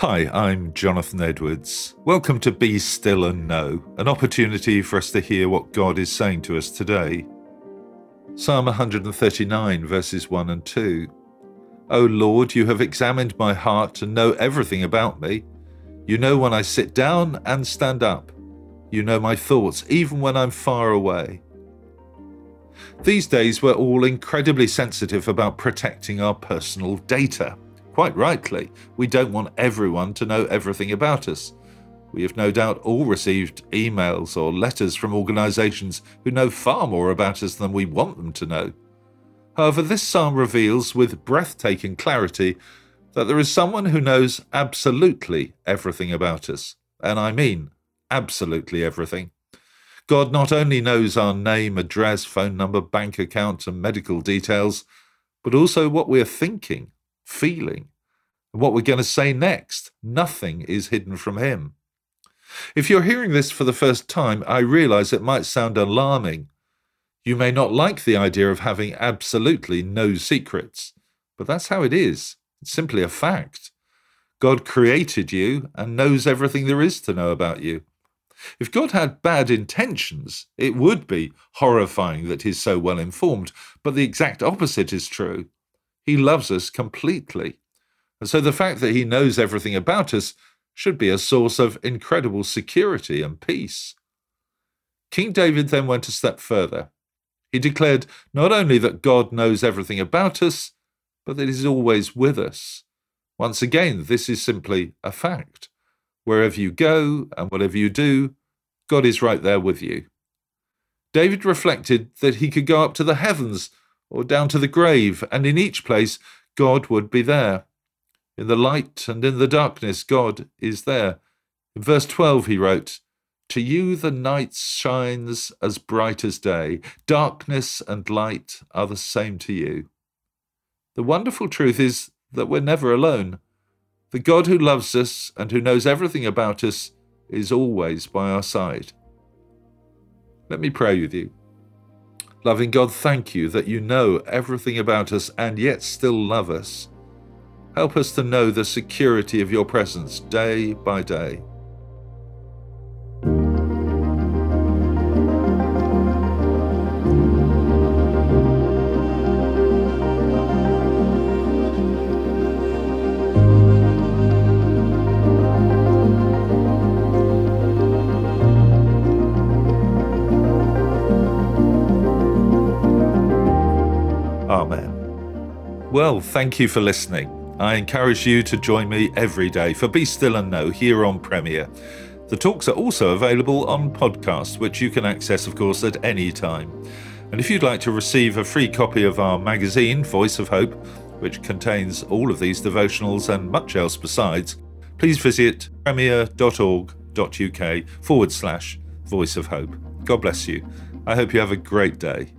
Hi, I'm Jonathan Edwards. Welcome to Be Still and Know, an opportunity for us to hear what God is saying to us today. Psalm 139, verses 1 and 2. O Lord, you have examined my heart and know everything about me. You know when I sit down and stand up. You know my thoughts, even when I'm far away. These days, we're all incredibly sensitive about protecting our personal data. Quite rightly, we don't want everyone to know everything about us. We have no doubt all received emails or letters from organisations who know far more about us than we want them to know. However, this psalm reveals with breathtaking clarity that there is someone who knows absolutely everything about us. And I mean absolutely everything. God not only knows our name, address, phone number, bank account, and medical details, but also what we're thinking, feeling, what we're going to say next. Nothing is hidden from him. If you're hearing this for the first time, I realize it might sound alarming. You may not like the idea of having absolutely no secrets, but that's how it is. It's simply a fact. God created you and knows everything there is to know about you. If God had bad intentions, it would be horrifying that He's so well informed, but the exact opposite is true. He loves us completely. And so the fact that he knows everything about us should be a source of incredible security and peace. King David then went a step further. He declared not only that God knows everything about us, but that he's always with us. Once again, this is simply a fact. Wherever you go and whatever you do, God is right there with you. David reflected that he could go up to the heavens or down to the grave, and in each place God would be there. In the light and in the darkness, God is there. In verse 12, he wrote, To you the night shines as bright as day. Darkness and light are the same to you. The wonderful truth is that we're never alone. The God who loves us and who knows everything about us is always by our side. Let me pray with you. Loving God, thank you that you know everything about us and yet still love us. Help us to know the security of your presence day by day. Well, thank you for listening. I encourage you to join me every day for Be Still and Know here on Premier. The talks are also available on podcast, which you can access, of course, at any time. And if you'd like to receive a free copy of our magazine, Voice of Hope, which contains all of these devotionals and much else besides, please visit premier.org.uk forward slash voice of hope. God bless you. I hope you have a great day.